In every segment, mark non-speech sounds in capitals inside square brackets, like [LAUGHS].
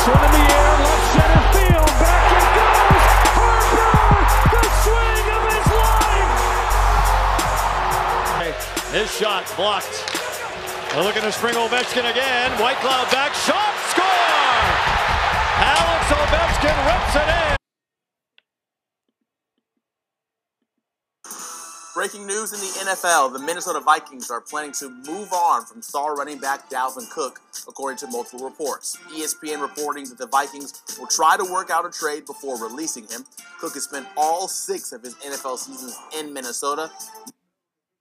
hits one in the air, left center field, back it goes. Harper, the swing of his life. His shot blocked. They're looking to spring Ovechkin again. White Cloud back, shot, score! Alex Ovechkin rips it in. Breaking news in the NFL the Minnesota Vikings are planning to move on from star running back Dalvin Cook, according to multiple reports. ESPN reporting that the Vikings will try to work out a trade before releasing him. Cook has spent all six of his NFL seasons in Minnesota.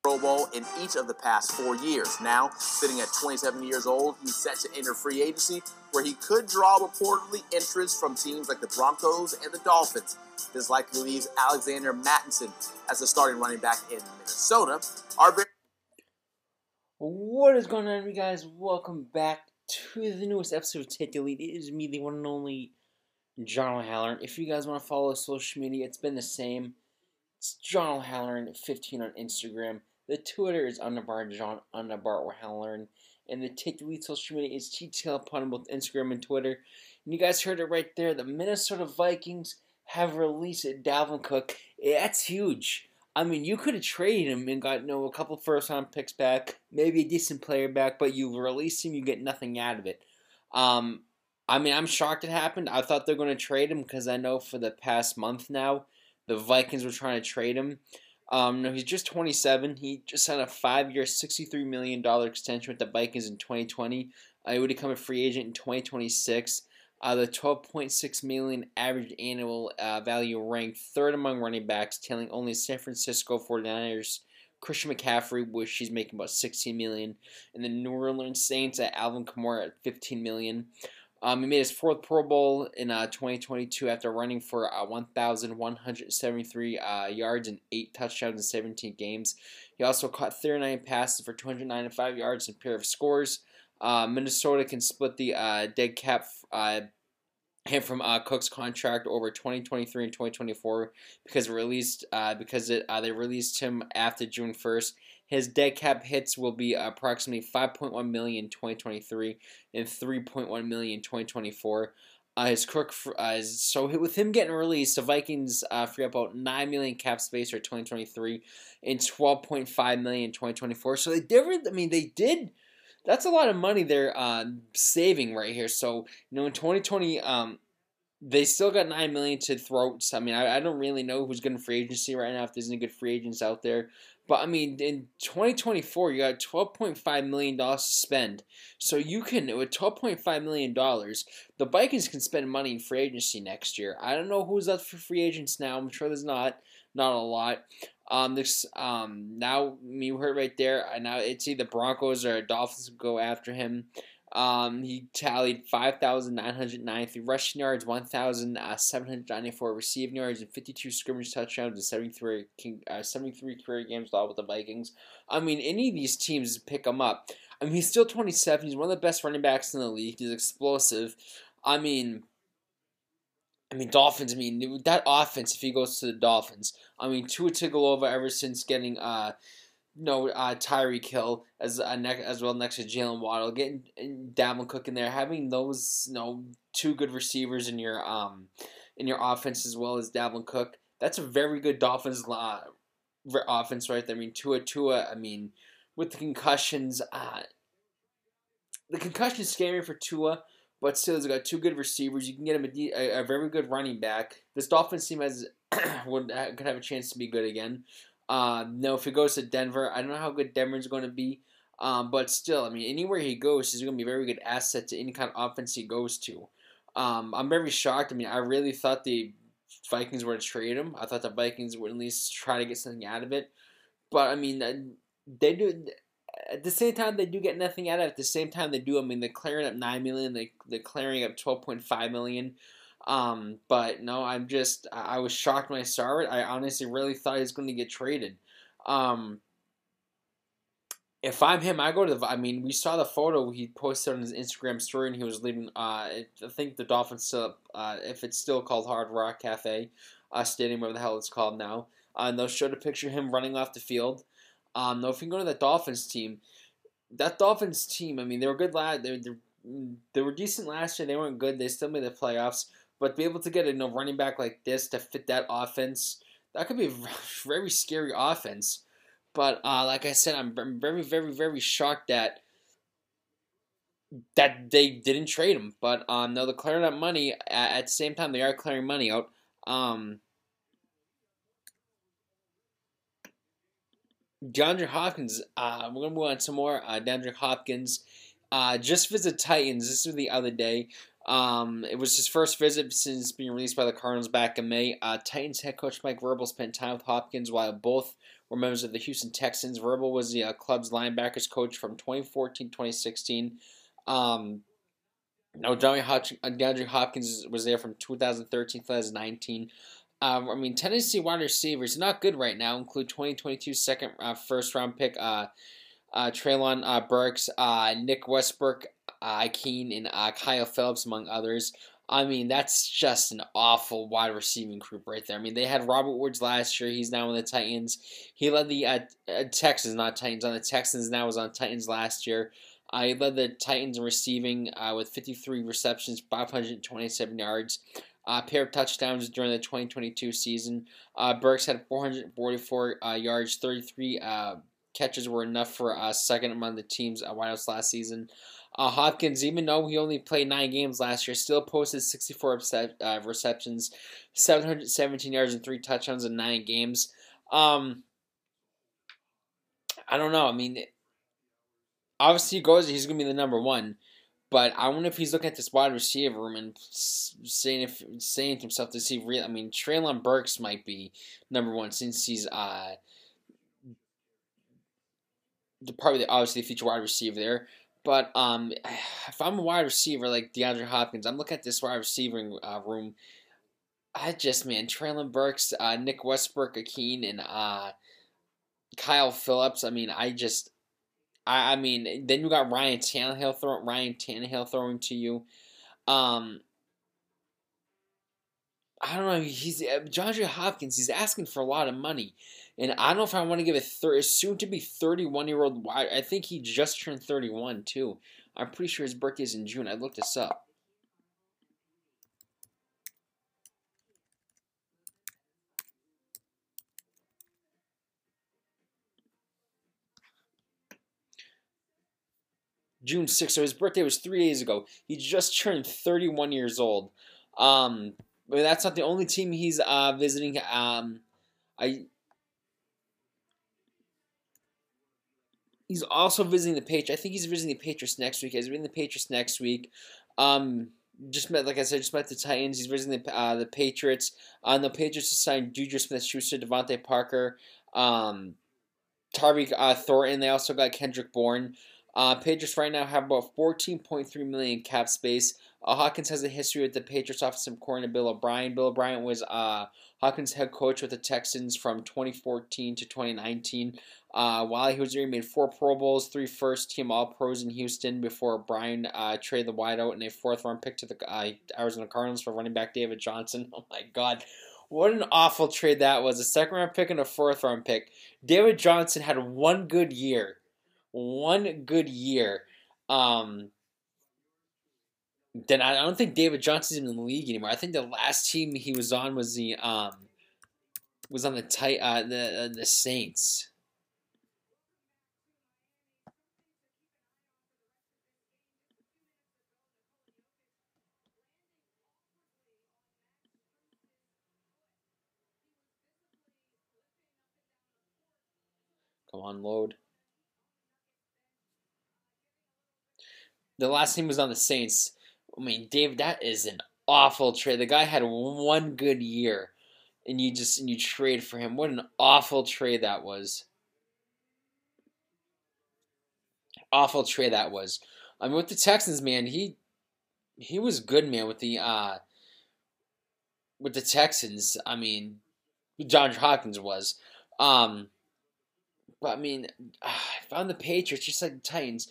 Pro Bowl in each of the past four years. Now, sitting at 27 years old, he's set to enter free agency, where he could draw reportedly interest from teams like the Broncos and the Dolphins. This likely leaves Alexander Mattison as the starting running back in Minnesota. Our very What is going on, you guys? Welcome back to the newest episode of Take the Lead. It is me, the one and only John O'Halloran. If you guys want to follow social media, it's been the same. It's John O'Halloran, 15 on Instagram. The Twitter is underbar John underbar O'Halloran. And the Take the Lead social media is TTL upon both Instagram and Twitter. And you guys heard it right there. The Minnesota Vikings have released Dalvin Cook. That's huge. I mean, you could have traded him and got you know, a couple first round picks back, maybe a decent player back, but you release him, you get nothing out of it. Um, I mean, I'm shocked it happened. I thought they're going to trade him because I know for the past month now, the Vikings were trying to trade him. Um, no, he's just 27. He just signed a five-year, $63 million extension with the Vikings in 2020. Uh, he would become a free agent in 2026. Uh, the 12.6 million average annual uh, value ranked third among running backs, tailing only San Francisco 49ers Christian McCaffrey, which he's making about 16 million, and the New Orleans Saints at Alvin Kamara at 15 million. Um, he made his fourth Pro Bowl in uh, 2022 after running for uh, 1,173 uh, yards and eight touchdowns in 17 games. He also caught 39 passes for 295 yards and a pair of scores. Uh, Minnesota can split the uh, dead cap uh, him from Cook's contract over 2023 and 2024 because released because it they released him after June 1st. His dead cap hits will be approximately 5.1 million in 2023 and 3.1 million in 2024. Uh, his Cook uh, so with him getting released, the Vikings uh, free up about 9 million cap space for 2023 and 12.5 million in 2024. So they did. I mean, they did that's a lot of money they're uh, saving right here. So you know, in 2020, um, they still got nine million to throw. I mean, I, I don't really know who's going to free agency right now if there's any good free agents out there. But I mean, in 2024, you got 12.5 million dollars to spend. So you can with 12.5 million dollars, the Vikings can spend money in free agency next year. I don't know who's up for free agents now. I'm sure there's not, not a lot. Um, this um now you heard right there. Now it's either Broncos or Dolphins go after him. Um, he tallied 5,993 rushing yards, 1,794 receiving yards, and 52 scrimmage touchdowns in 73, uh, 73 career games with the Vikings. I mean, any of these teams pick him up. I mean, he's still 27. He's one of the best running backs in the league. He's explosive. I mean, I mean, Dolphins. I mean, that offense. If he goes to the Dolphins, I mean, Tua Tagovailoa ever since getting uh, no uh, Tyreek Hill as uh, ne- as well next to Jalen Waddle, getting Dalvin Cook in there, having those you know two good receivers in your um in your offense as well as Dalvin Cook. That's a very good Dolphins uh, offense right there. I mean, Tua Tua. I mean, with the concussions, uh, the concussions scary for Tua. But still, he's got two good receivers. You can get him a, a, a very good running back. This Dolphins team has [COUGHS] would could have a chance to be good again. Uh, no, if he goes to Denver, I don't know how good Denver's going to be. Um, but still, I mean, anywhere he goes, he's going to be a very good asset to any kind of offense he goes to. Um, I'm very shocked. I mean, I really thought the Vikings were to trade him. I thought the Vikings would at least try to get something out of it. But I mean, they do at the same time they do get nothing out of it. At the same time they do, I mean they're clearing up nine million, they they're clearing up twelve point five million. Um, but no, I'm just I was shocked when I saw it. I honestly really thought he was going to get traded. Um, if I'm him, I go to the. I mean, we saw the photo he posted on his Instagram story, and he was leaving. Uh, I think the Dolphins still, uh, if it's still called Hard Rock Cafe, uh, Stadium, whatever the hell it's called now. Uh, and they'll show the picture of him running off the field. Um, though if you go to that Dolphins team, that Dolphins team, I mean, they were good lad. They, they, they were decent last year. They weren't good. They still made the playoffs. But be able to get a running back like this to fit that offense, that could be a [LAUGHS] very scary offense. But uh, like I said, I'm very, very, very shocked that that they didn't trade him. But um, no, they're clearing up money. At, at the same time, they are clearing money out. Um, DeAndre Hopkins. Uh, we're gonna move on some more. Uh, DeAndre Hopkins uh, just visit Titans. This was the other day. Um, it was his first visit since being released by the Cardinals back in May. Uh, Titans head coach Mike Vrabel spent time with Hopkins while both were members of the Houston Texans. Vrabel was the uh, club's linebackers coach from 2014 2016. Um, no, Johnny Hopkins, uh, DeAndre Hopkins was there from 2013 2019. Um, I mean, Tennessee wide receivers not good right now. Include 2022 second uh, first round pick uh, uh, Treylon uh, Burks, uh, Nick Westbrook, uh, and uh, Kyle Phillips, among others. I mean, that's just an awful wide receiving group right there. I mean, they had Robert Woods last year. He's now on the Titans. He led the uh, uh, Texans, not Titans, on the Texans. Now was on Titans last year. Uh, led the Titans in receiving uh, with 53 receptions, 527 yards, uh, pair of touchdowns during the 2022 season. Uh, Burks had 444 uh, yards, 33 uh, catches were enough for a second among the team's uh, wideouts last season. Uh, Hopkins, even though he only played nine games last year, still posted 64 uh, receptions, 717 yards, and three touchdowns in nine games. Um, I don't know. I mean, obviously, he goes. He's going to be the number one. But I wonder if he's looking at this wide receiver room and saying if saying to himself, does he really? I mean, Treylon Burks might be number one since he's uh probably obviously the future wide receiver there. But um, [SIGHS] if I'm a wide receiver like DeAndre Hopkins, I'm looking at this wide receiving uh, room. I just man, Treylon Burks, uh, Nick Westbrook, Akeen, and uh, Kyle Phillips. I mean, I just, I, I mean, then you got Ryan Tannehill throwing Ryan Tannehill throwing to you. Um, I don't know. He's uh, DeAndre Hopkins. He's asking for a lot of money. And I don't know if I want to give a thir- soon to be 31 year old. I think he just turned 31 too. I'm pretty sure his birthday is in June. I looked this up. June 6th. So his birthday was three days ago. He just turned 31 years old. Um, but that's not the only team he's uh, visiting. Um, I He's also visiting the Patriots. I think he's visiting the Patriots next week. He's visiting the Patriots next week. Um, just met, like I said, just met the Titans. He's visiting the uh, the Patriots. On uh, the Patriots signed Juju Smith-Schuster, DeVante Parker, um, uh, Thornton. They also got Kendrick Bourne. Uh, Patriots right now have about 14.3 million cap space. Uh, Hawkins has a history with the Patriots offensive coordinator Bill O'Brien. Bill O'Brien was uh, Hawkins' head coach with the Texans from 2014 to 2019. Uh, while he was there, he made four Pro Bowls, three first team All Pros in Houston before Brian uh, traded the wideout and a fourth round pick to the uh, Arizona Cardinals for running back David Johnson. [LAUGHS] Oh my God. What an awful trade that was. A second round pick and a fourth round pick. David Johnson had one good year. One good year. Um, then I don't think David Johnson's in the league anymore. I think the last team he was on was the um was on the tight uh, the uh, the Saints. Come on, load. The last team was on the Saints. I mean, Dave, that is an awful trade. The guy had one good year, and you just and you trade for him. What an awful trade that was. Awful trade that was. I mean, with the Texans, man, he he was good, man. With the uh, with the Texans, I mean, John Hopkins was. Um, But I mean, [SIGHS] if I'm the Patriots, just like the Titans,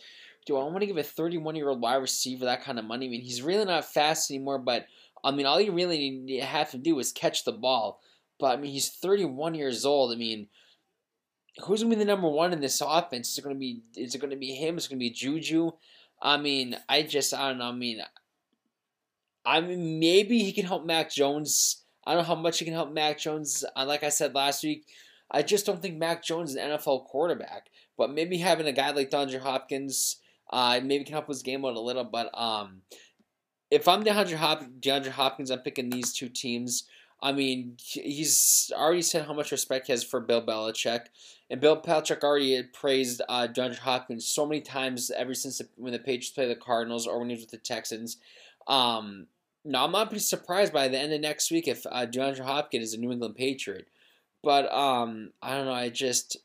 do I want to give a 31 year old wide receiver that kind of money? I mean, he's really not fast anymore, but I mean, all you really have to do is catch the ball. But I mean, he's 31 years old. I mean, who's gonna be the number one in this offense? Is it gonna be is it gonna be him? Is it gonna be Juju? I mean, I just I don't know. I mean, I mean maybe he can help Mac Jones. I don't know how much he can help Mac Jones. Uh, like I said last week, I just don't think Mac Jones is an NFL quarterback. But maybe having a guy like DeAndre Hopkins, uh, maybe can help his game out a little. But um, if I'm DeAndre, Hop- DeAndre Hopkins, I'm picking these two teams. I mean, he's already said how much respect he has for Bill Belichick, and Bill Belichick already praised uh, DeAndre Hopkins so many times ever since the, when the Patriots played the Cardinals or when he was with the Texans. Um, now, I'm not be surprised by the end of next week if uh, DeAndre Hopkins is a New England Patriot, but um, I don't know. I just,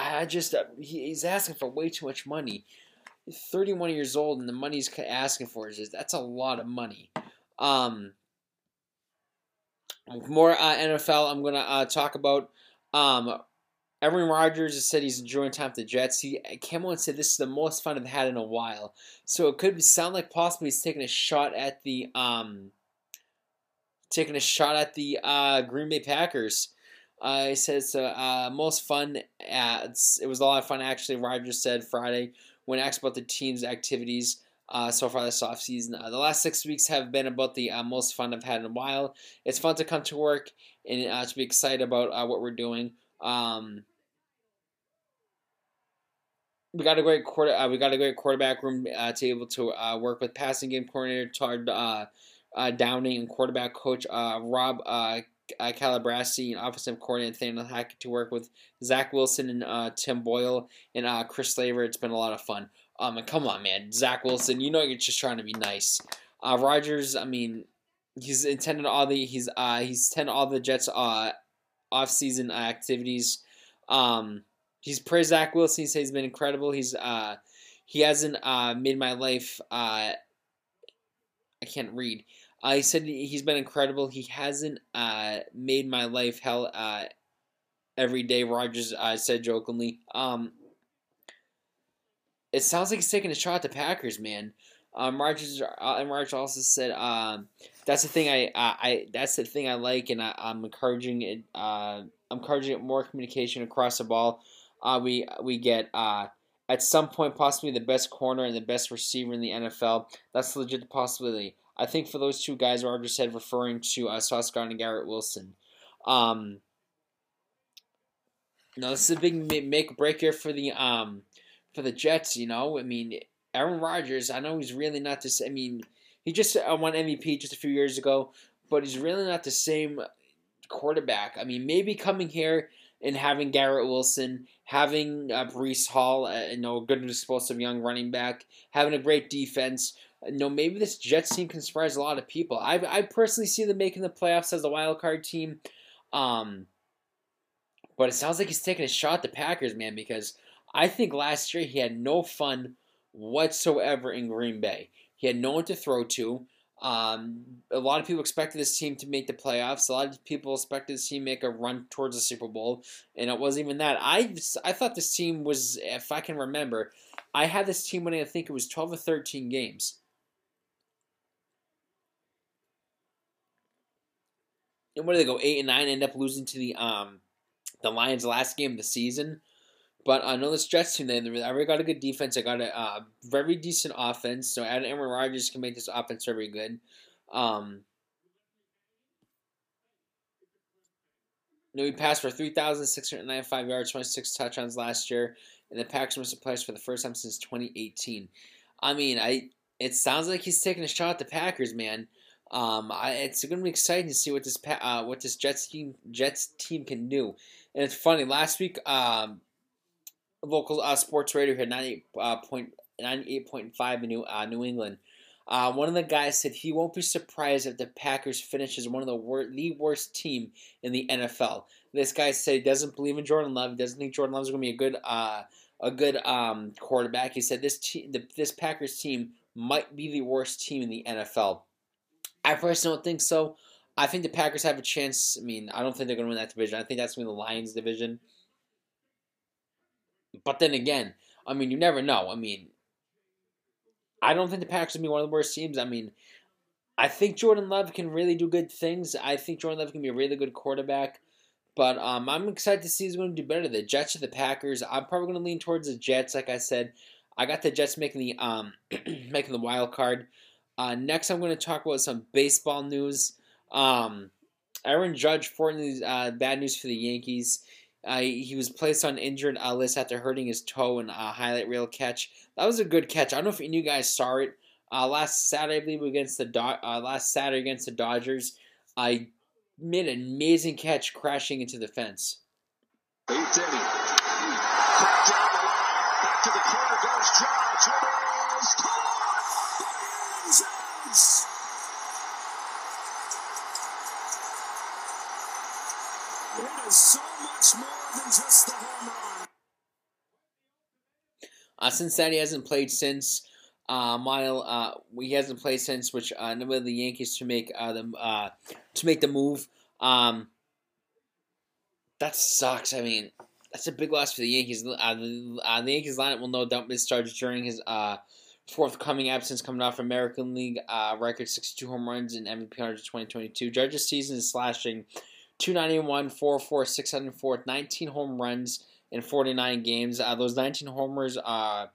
I just, uh, he, he's asking for way too much money. 31 years old, and the money he's asking for is just that's a lot of money. Um, more uh, NFL. I'm gonna uh, talk about. Um, Aaron Rodgers has said he's enjoying time with the Jets. He came on and said this is the most fun I've had in a while. So it could sound like possibly he's taking a shot at the um, taking a shot at the uh, Green Bay Packers. Uh, he says uh, uh, most fun. At, it was a lot of fun actually. Rodgers said Friday when asked about the team's activities uh, so far this offseason. Uh, the last six weeks have been about the uh, most fun I've had in a while. It's fun to come to work and uh, to be excited about uh, what we're doing. Um, we got a great quarter. Uh, we got a great quarterback room to be able to work with passing game coordinator Todd Downing and quarterback coach Rob uh, Calabrese and offensive coordinator Nathaniel Hackett to work with Zach Wilson and uh, Tim Boyle and uh, Chris Slaver. It's been a lot of fun. Um, and come on, man, Zach Wilson, you know you're just trying to be nice. Uh, Rodgers, I mean, he's intended all the he's uh he's attended all the Jets uh off season activities. Um, he's praised Zach Wilson. He says he's been incredible. He's uh he hasn't uh made my life uh I can't read. He said he's been incredible. He hasn't uh made my life hell uh every day. Rodgers uh, said jokingly. Um, it sounds like he's taking a shot at the Packers, man. Um, Rodgers uh, and Rodgers also said um, that's the thing I, uh, I that's the thing I like, and I, am encouraging it. Uh, I'm encouraging it more communication across the ball. Uh, we we get uh, at some point possibly the best corner and the best receiver in the NFL. That's a legit possibility. I think for those two guys, Rodgers said, referring to uh, Gardner and Garrett Wilson. Um, no, this is a big make break here for the um for the Jets. You know, I mean, Aaron Rodgers. I know he's really not this. I mean, he just uh, won MVP just a few years ago, but he's really not the same quarterback. I mean, maybe coming here and having Garrett Wilson, having uh, Breece Hall, uh, you know, a good explosive young running back, having a great defense. Know, maybe this Jets team can surprise a lot of people. I, I personally see them making the playoffs as a wild card team. Um, but it sounds like he's taking a shot at the Packers, man, because I think last year he had no fun whatsoever in Green Bay. He had no one to throw to. Um, a lot of people expected this team to make the playoffs. A lot of people expected this team to make a run towards the Super Bowl, and it wasn't even that. I I thought this team was, if I can remember, I had this team winning. I think it was twelve or thirteen games. Where did they go? Eight and nine. End up losing to the um the Lions last game of the season. But I know this Jets team, they already got a good defense. They got a uh, very decent offense. So Adam Aaron Rodgers can make this offense very good. Um, you know, he passed for 3,695 yards, 26 touchdowns last year, and the Packers missed the playoffs for the first time since 2018. I mean, I it sounds like he's taking a shot at the Packers, man. Um, I, it's going to be exciting to see what this uh, what this Jets team Jets team can do. And it's funny. Last week, um, local uh, sports radio here, 98, uh, point, 98.5 in New, uh, New England. Uh, one of the guys said he won't be surprised if the Packers finish as one of the wor- the worst team in the NFL. This guy said he doesn't believe in Jordan Love. He doesn't think Jordan Love is going to be a good uh, a good um, quarterback. He said this te- the, this Packers team might be the worst team in the NFL. I personally don't think so. I think the Packers have a chance. I mean, I don't think they're going to win that division. I think that's going to be the Lions division. But then again, I mean, you never know. I mean, I don't think the Packers will be one of the worst teams. I mean, I think Jordan Love can really do good things. I think Jordan Love can be a really good quarterback. But um, I'm excited to see who's going to do better. The Jets or the Packers. I'm probably going to lean towards the Jets. Like I said, I got the Jets making the um [CLEARS THROAT] making the wild card. Uh, next, I'm going to talk about some baseball news. Um, Aaron Judge, fortunately, uh, bad news for the Yankees. Uh, he was placed on injured uh, list after hurting his toe in a highlight reel catch. That was a good catch. I don't know if any of you guys saw it uh, last Saturday, I believe, against the Do- uh, last Saturday against the Dodgers. I made an amazing catch, crashing into the fence. Back down the line. Back to the corner goes Judge. It is caught. Aaron It is so much more than just the. Uh, Cincinnati hasn't played since. Uh, Mile, uh, he hasn't played since, which uh, enabled the Yankees to make uh, the uh, to make the move. Um, that sucks. I mean, that's a big loss for the Yankees. Uh, the, uh, the Yankees lineup will no doubt miss Judge during his uh, forthcoming absence, coming off American League uh, record 62 home runs and MVP honors 2022. Judge's season is slashing 291, 404, 604, 19 home runs in 49 games. Uh, those 19 homers uh,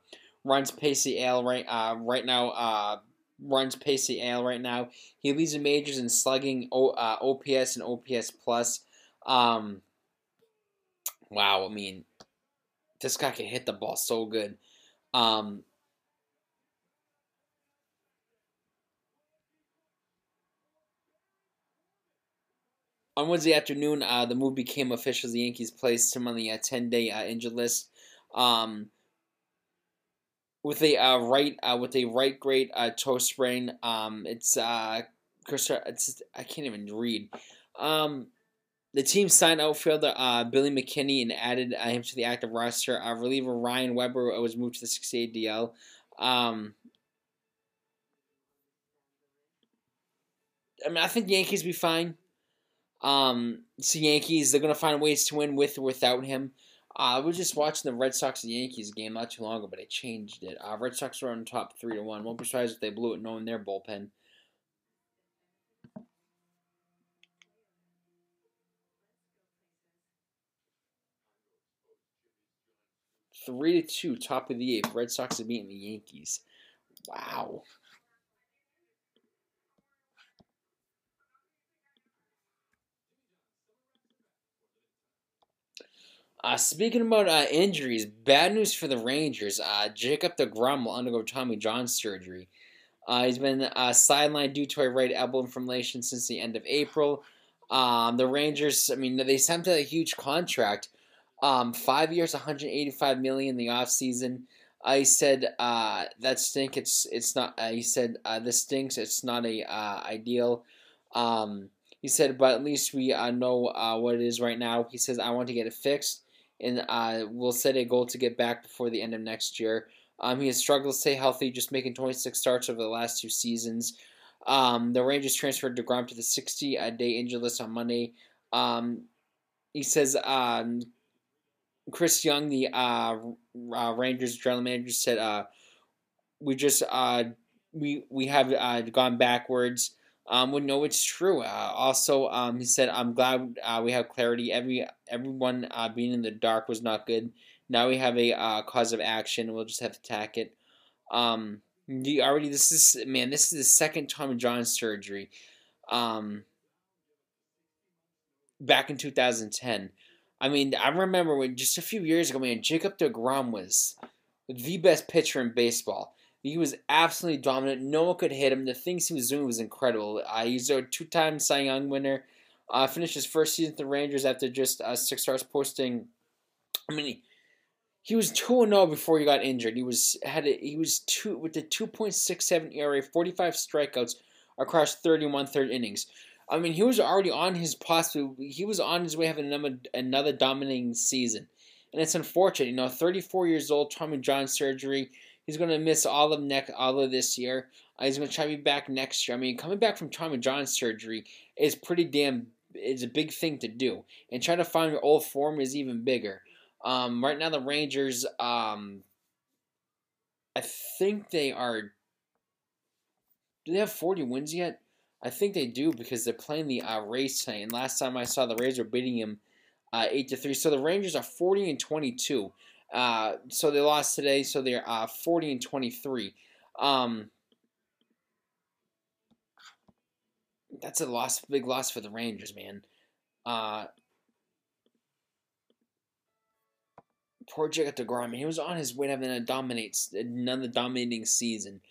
runs pace the AL right uh, right now. Uh, runs pace the AL right now. He leads the majors in slugging, o, uh, OPS and OPS plus. Um, wow, I mean, this guy can hit the ball so good. Um, on Wednesday afternoon, uh, the move became official. The Yankees placed him on the uh, 10-day uh, injured list. Um, with a uh, right with a right great uh, toe sprain. Um, it's it's I can't even read. Um, the team signed outfielder uh, Billy McKinney and added uh, him to the active roster. Uh, reliever Ryan Weber was moved to the 68 DL. Um, I mean, I think Yankees be fine. Um, so Yankees, they're gonna find ways to win with or without him. Uh, I was just watching the Red Sox and Yankees game not too long ago, but they changed it. Uh, Red Sox are on top three to one. Won't be surprised if they blew it knowing their bullpen. Three to two, top of the eighth. Red Sox are beating the Yankees. Wow. Uh, speaking about uh, injuries, bad news for the Rangers. Uh, Jacob DeGrom will undergo Tommy John surgery. Uh, he's been uh, sidelined due to a right elbow inflammation since the end of April. Um, the Rangers, I mean, they sent a huge contract. Um, five years, 185 million in the offseason. I said uh, that stink. It's it's not. Uh, he said uh, this stinks. It's not a uh, ideal. Um, he said, but at least we uh, know uh, what it is right now. He says, I want to get it fixed and uh, we'll set a goal to get back before the end of next year. Um, he has struggled to stay healthy, just making 26 starts over the last two seasons. Um, the Rangers transferred DeGrom to the 60 a day injured list on Monday. Um, he says um, Chris Young, the uh, uh, Rangers general manager, said uh, we just uh, we we have uh, gone backwards. Um, well, no, it's true. Uh, also, um, he said, "I'm glad uh, we have clarity. Every everyone uh, being in the dark was not good. Now we have a uh, cause of action. We'll just have to attack it." Um, already this is man. This is the second Tommy John surgery. Um, back in 2010. I mean, I remember when just a few years ago, man, Jacob DeGrom was the best pitcher in baseball. He was absolutely dominant. No one could hit him. The things he was doing was incredible. Uh, he's a two-time Cy Young winner. Uh, finished his first season with the Rangers after just uh, six starts posting. I mean, he, he was two and zero before he got injured. He was had a, he was two with the two point six seven ERA, forty five strikeouts across 31 third innings. I mean, he was already on his possibly he was on his way having another another dominating season, and it's unfortunate. You know, thirty four years old, Tommy John surgery. He's going to miss all of next all of this year. Uh, he's going to try to be back next year. I mean, coming back from Tommy John surgery is pretty damn. It's a big thing to do, and trying to find your old form is even bigger. Um, right now, the Rangers, um, I think they are. Do they have 40 wins yet? I think they do because they're playing the uh, Rays tonight. And last time I saw the Rays were beating them uh, 8 to 3. So the Rangers are 40 and 22. Uh, so they lost today, so they're uh, 40 and 23. Um, that's a loss, big loss for the Rangers, man. Uh, poor Jacob DeGrom, he was on his way to having a dominate, another dominating season.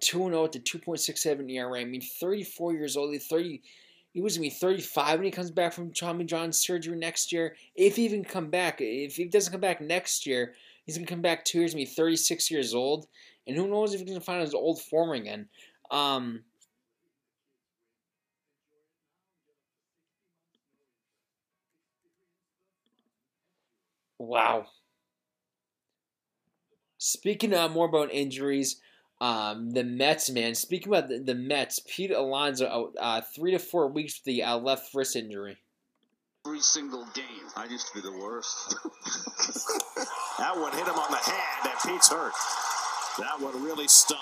2 0 at the 2.67 ERA. I mean, 34 years old. 30, he was to be 35 when he comes back from Tommy John surgery next year. If he even come back, if he doesn't come back next year, he's to come back two years and be 36 years old. And who knows if he's to find his old form again. Um, wow. Speaking uh, more about injuries, um, the Mets, man. Speaking about the, the Mets, Pete Alonso uh, three to four weeks with the uh, left wrist injury. Every single game. I used to be the worst. [LAUGHS] that one hit him on the hand, and Pete's hurt. That one really stung.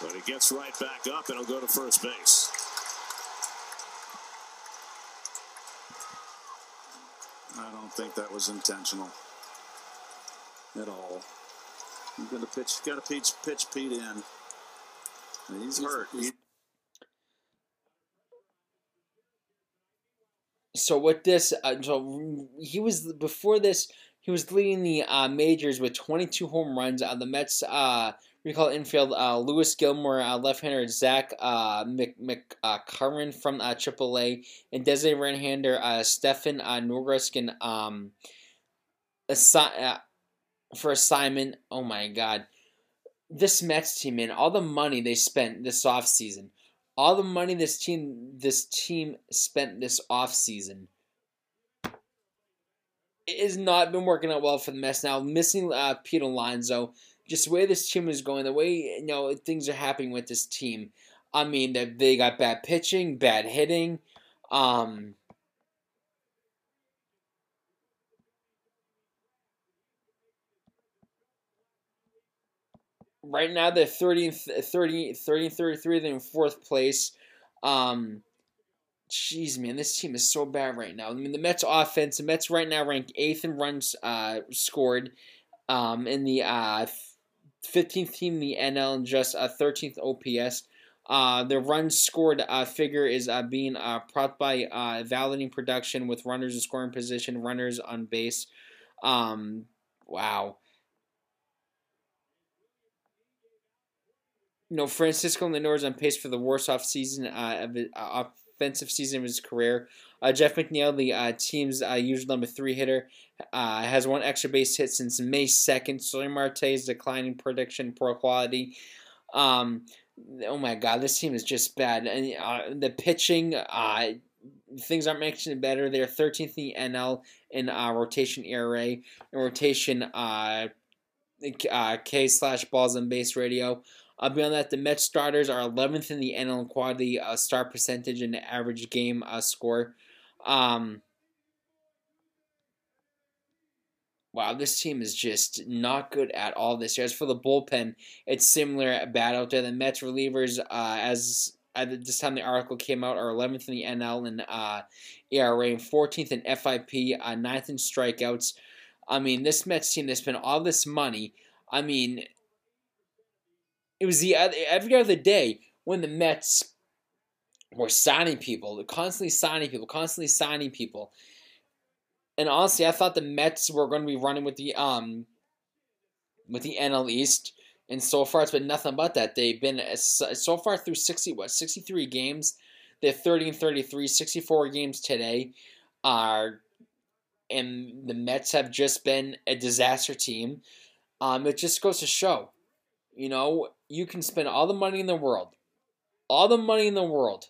But he gets right back up, and he'll go to first base. I don't think that was intentional at all. He's gonna pitch. Got to pitch, pitch Pete in. And he's hurt. He, so with this, uh, so he was before this. He was leading the uh, majors with 22 home runs. Uh, the Mets uh, recall infield uh, Luis Guillorme, uh, left-hander Zach uh, Mc, McCarron uh, from uh, AAA, and designated right-hander uh, Stefan uh, Nogreskin um, assi- uh, for assignment. Oh my God, this Mets team, man, all the money they spent this offseason, all the money this team this team spent this offseason it has not been working out well for the Mets now. Missing uh, Pete Alonso, just the way this team is going, the way you know things are happening with this team. I mean, they they got bad pitching, bad hitting. Um, right now they're 30 30 30 33 they're in fourth place um jeez man this team is so bad right now i mean the mets offense the mets right now rank eighth in runs uh scored um in the uh 15th team in the nl and just uh 13th ops uh, the runs scored uh, figure is uh, being uh, propped by uh, validating production with runners in scoring position, runners on base. Um, wow. You know, Francisco Lindor is on pace for the worst off season uh, uh, offensive season of his career. Uh, Jeff McNeil, the uh, team's uh, usual number three hitter, uh, has one extra base hit since May 2nd. Starling Marte's declining prediction, poor quality. Um, oh my God, this team is just bad. And the pitching, things aren't making it better. They're 13th in the NL in rotation ERA, in rotation K slash balls on base radio. Uh, beyond that, the Mets starters are 11th in the NL in quality uh, start percentage and average game uh, score. Um, wow, this team is just not good at all this year. As for the bullpen, it's similar bad out there. The Mets relievers, uh, as at this time the article came out, are 11th in the NL in uh, ERA and 14th in FIP, uh, 9th in strikeouts. I mean, this Mets team, they spent all this money. I mean, it was the other, every other day when the Mets were signing people, constantly signing people, constantly signing people. And honestly, I thought the Mets were going to be running with the um with the NL East, and so far it's been nothing but that. They've been so far through sixty what sixty three games. They're thirty and 33, 64 games today. Are and the Mets have just been a disaster team. Um, it just goes to show, you know, you can spend all the money in the world, all the money in the world,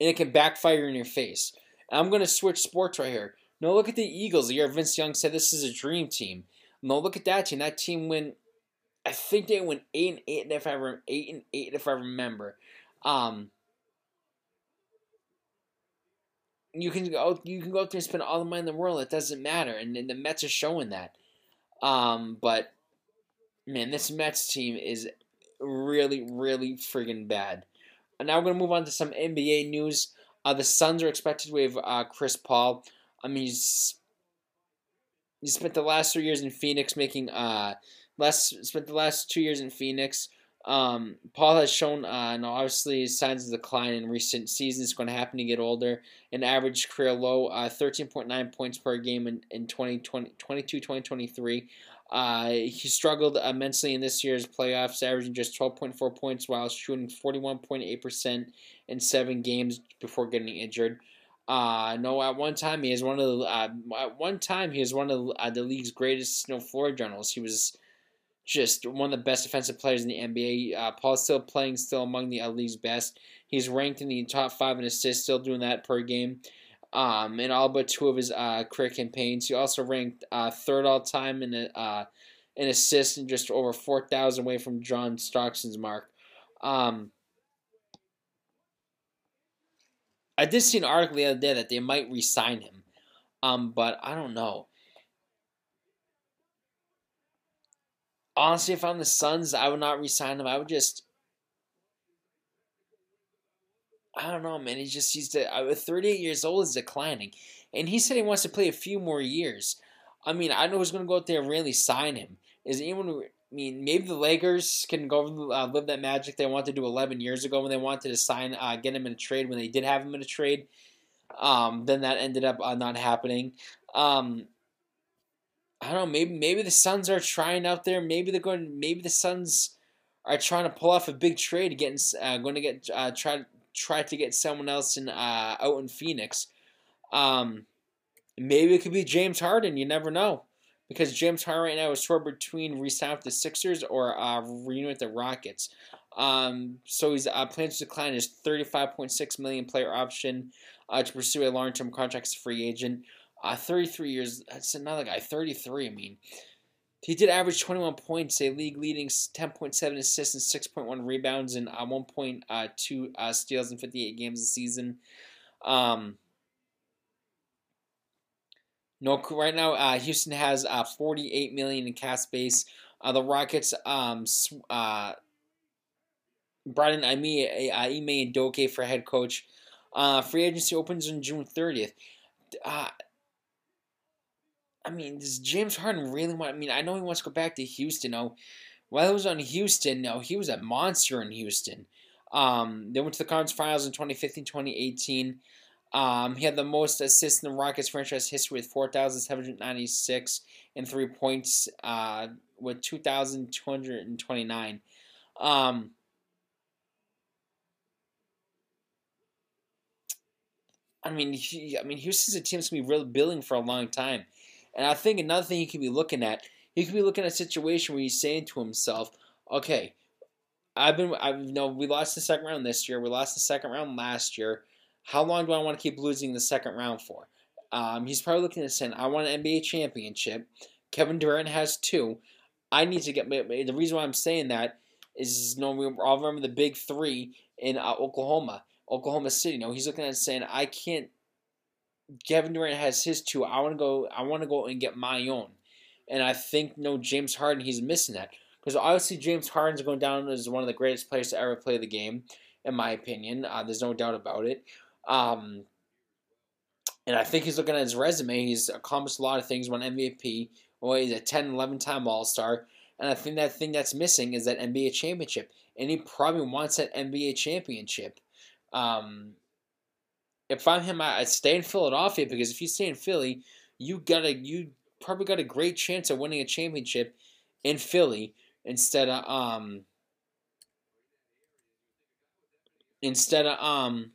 and it can backfire in your face. And I'm going to switch sports right here. No, look at the Eagles. The year Vince Young said this is a dream team. No, look at that team. That team went. I think they went eight and eight if I remember, eight and eight if I remember. Um, you can go you can go out there and spend all the money in the world. It doesn't matter, and, and the Mets are showing that. Um, but man, this Mets team is really, really friggin' bad. And now we're gonna move on to some NBA news. Uh, the Suns are expected to have uh, Chris Paul. I mean, he's he spent the last three years in Phoenix making uh last spent the last two years in Phoenix. Um, Paul has shown, uh, obviously signs of decline in recent seasons. It's going to happen to get older. An average career low, uh, 13.9 points per game in, in 2020, 22 2023. Uh, he struggled immensely in this year's playoffs, averaging just 12.4 points while shooting 41.8% in seven games before getting injured. Uh, no, at one time he is one of the uh, at one time he was one of the, uh, the league's greatest know, floor generals. He was just one of the best defensive players in the NBA. Uh, Paul's still playing, still among the league's best. He's ranked in the top five in assists, still doing that per game. Um, in all but two of his uh, career campaigns, he also ranked uh, third all time in uh, in assists and just over four thousand away from John Stockton's mark. Um, I did see an article the other day that they might re-sign him, um, but I don't know. honestly, if I'm the Suns, I would not resign him. I would just. I don't know, man. He's just he's the, uh, 38 years old is declining, and he said he wants to play a few more years. I mean, I know who's going to go out there and really sign him. Is anyone? I mean, maybe the Lakers can go uh, live that magic they wanted to do 11 years ago when they wanted to sign, uh, get him in a trade when they did have him in a trade. Um, then that ended up uh, not happening. Um, I don't know. Maybe maybe the Suns are trying out there. Maybe they're going. Maybe the Suns are trying to pull off a big trade against. Uh, going to get uh, try try to get someone else in uh, out in Phoenix. Um, maybe it could be James Harden. You never know, because James Harden right now is torn between resigning with the Sixers or uh, renewing with the Rockets. Um, so he's uh, plans to decline his thirty five point six million player option uh, to pursue a long term contract as a free agent. Uh, 33 years. That's another guy. 33. I mean, he did average 21 points, a league leading 10.7 assists and 6.1 rebounds and uh, 1.2 uh, uh, steals in 58 games a season. Um, no, right now uh, Houston has uh, 48 million in cap space. Uh, the Rockets um, uh, brought in Ime, Ime Udoka for head coach. Uh, free agency opens on June 30th. I mean, does James Harden really want? I mean, I know he wants to go back to Houston. Oh, while he was on Houston, no, he was a monster in Houston. Um, they went to the conference finals in 2015, 2018. Um, he had the most assists in the Rockets franchise history with 4,796 and three points uh, with 2,229. Um, I mean, he, I mean, Houston's a team that's gonna be really building for a long time. And I think another thing he could be looking at, he could be looking at a situation where he's saying to himself, okay, I've been, I you know we lost the second round this year, we lost the second round last year. How long do I want to keep losing the second round for? Um, he's probably looking at saying, I want an NBA championship. Kevin Durant has two. I need to get the reason why I'm saying that is you know, we all remember the big three in uh, Oklahoma, Oklahoma City. You know, he's looking at saying, I can't Kevin Durant has his two. I want to go. I want to go and get my own. And I think no James Harden. He's missing that because obviously James Harden's going down as one of the greatest players to ever play the game, in my opinion. Uh, there's no doubt about it. Um, and I think he's looking at his resume. He's accomplished a lot of things. Won MVP. Well, he's a 10, 11 time All Star. And I think that thing that's missing is that NBA championship. And he probably wants that NBA championship. Um, if I'm him, I, stay in Philadelphia because if you stay in Philly, you got a you probably got a great chance of winning a championship in Philly instead of um instead of um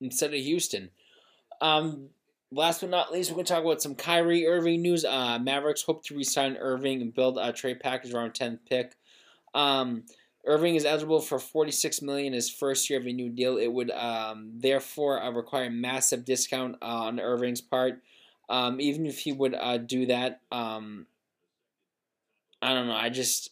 instead of Houston. Um, last but not least, we're to talk about some Kyrie Irving news. Uh, Mavericks hope to resign Irving and build a trade package around 10th pick. Um, Irving is eligible for 46 million his first year of a new deal. It would um, therefore uh, require a massive discount uh, on Irving's part. Um, even if he would uh, do that, um, I don't know. I just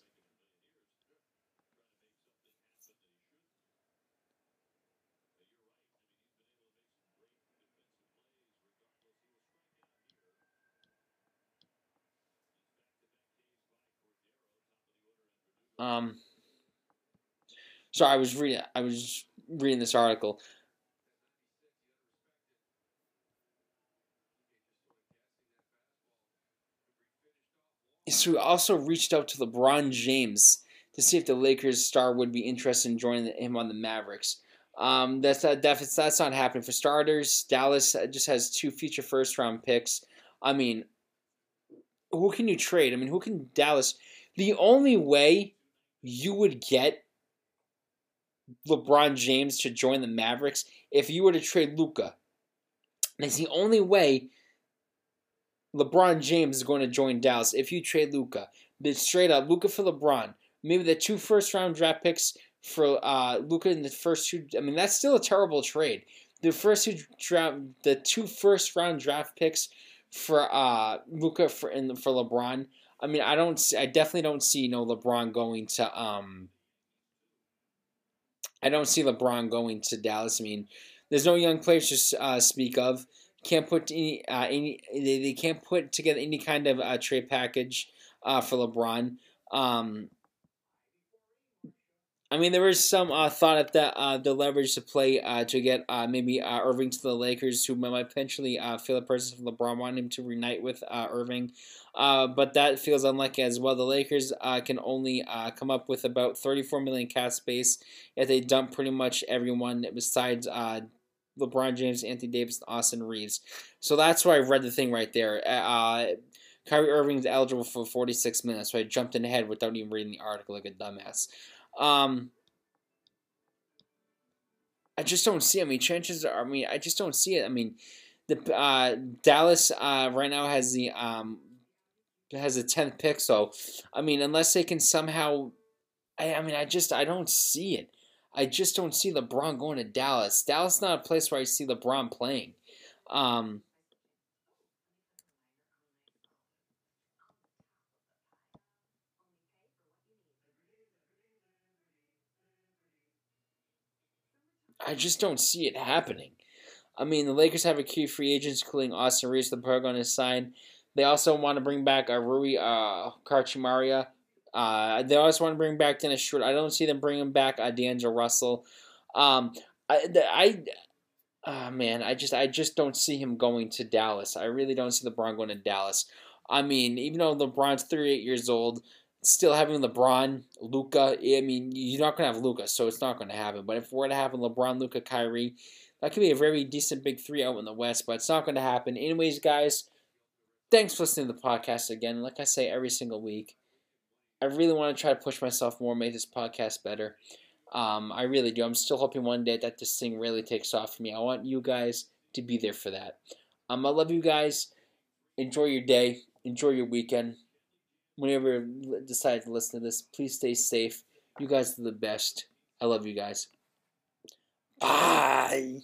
um sorry, I was reading. I was reading this article. So we also reached out to LeBron James to see if the Lakers star would be interested in joining him on the Mavericks. Um, that's that, that's that's not happening for starters. Dallas just has two future first round picks. I mean, who can you trade? I mean, who can Dallas? The only way you would get LeBron James to join the Mavericks if you were to trade Luka, That's the only way LeBron James is going to join Dallas if you trade Luka. But straight up, Luka for LeBron. Maybe the two first round draft picks for uh, Luka in the first two. I mean, that's still a terrible trade. The first two draft, the two first round draft picks for uh, Luka for for LeBron. I mean, I don't. I definitely don't see you know LeBron going to. Um, I don't see LeBron going to Dallas. I mean, there's no young players to uh, speak of. Can't put any uh, any. They, they can't put together any kind of uh, trade package uh, for LeBron. Um, I mean, there was some uh, thought at that uh, the leverage to play uh, to get uh, maybe uh, Irving to the Lakers, who might potentially uh, feel a person from LeBron wanting him to reunite with Irving, but that feels unlikely as well. The Lakers can only come up with about 34 million cap space if they dump pretty much everyone besides LeBron James, Anthony Davis, and Austin Reaves. So that's why I read the thing right there. Kyrie Irving is eligible for 46 minutes, so I jumped in ahead without even reading the article like a dumbass. Um, I just don't see. I mean, chances are. I mean, I just don't see it. I mean, the uh, Dallas uh, right now has the um, has a tenth pick. So, I mean, unless they can somehow, I, I mean, I just I don't see it. I just don't see LeBron going to Dallas. Dallas is not a place where I see LeBron playing. Um, I just don't see it happening. I mean, the Lakers have a key free agents, including Austin Reaves, the program on his side. They also want to bring back uh, Rui uh. Uh, they also want to bring back Dennis Schroeder. I don't see them bringing back uh, D'Angelo Russell. Um, I, I, oh man, I just, I just don't see him going to Dallas. I really don't see LeBron going to Dallas. I mean, even though LeBron's 38 years old, still having LeBron, Luka. I mean, you're not gonna have Luka, so it's not gonna happen. But if we're to have LeBron, Luka, Kyrie, that could be a very decent big three out in the West. But it's not gonna happen. Anyways, guys, thanks for listening to the podcast again. Like I say every single week, I really want to try to push myself more, make this podcast better. Um, I really do. I'm still hoping one day that this thing really takes off for me. I want you guys to be there for that. Um, I love you guys. Enjoy your day. Enjoy your weekend whenever you decide to listen to this, please stay safe. You guys are the best. I love you guys. Bye.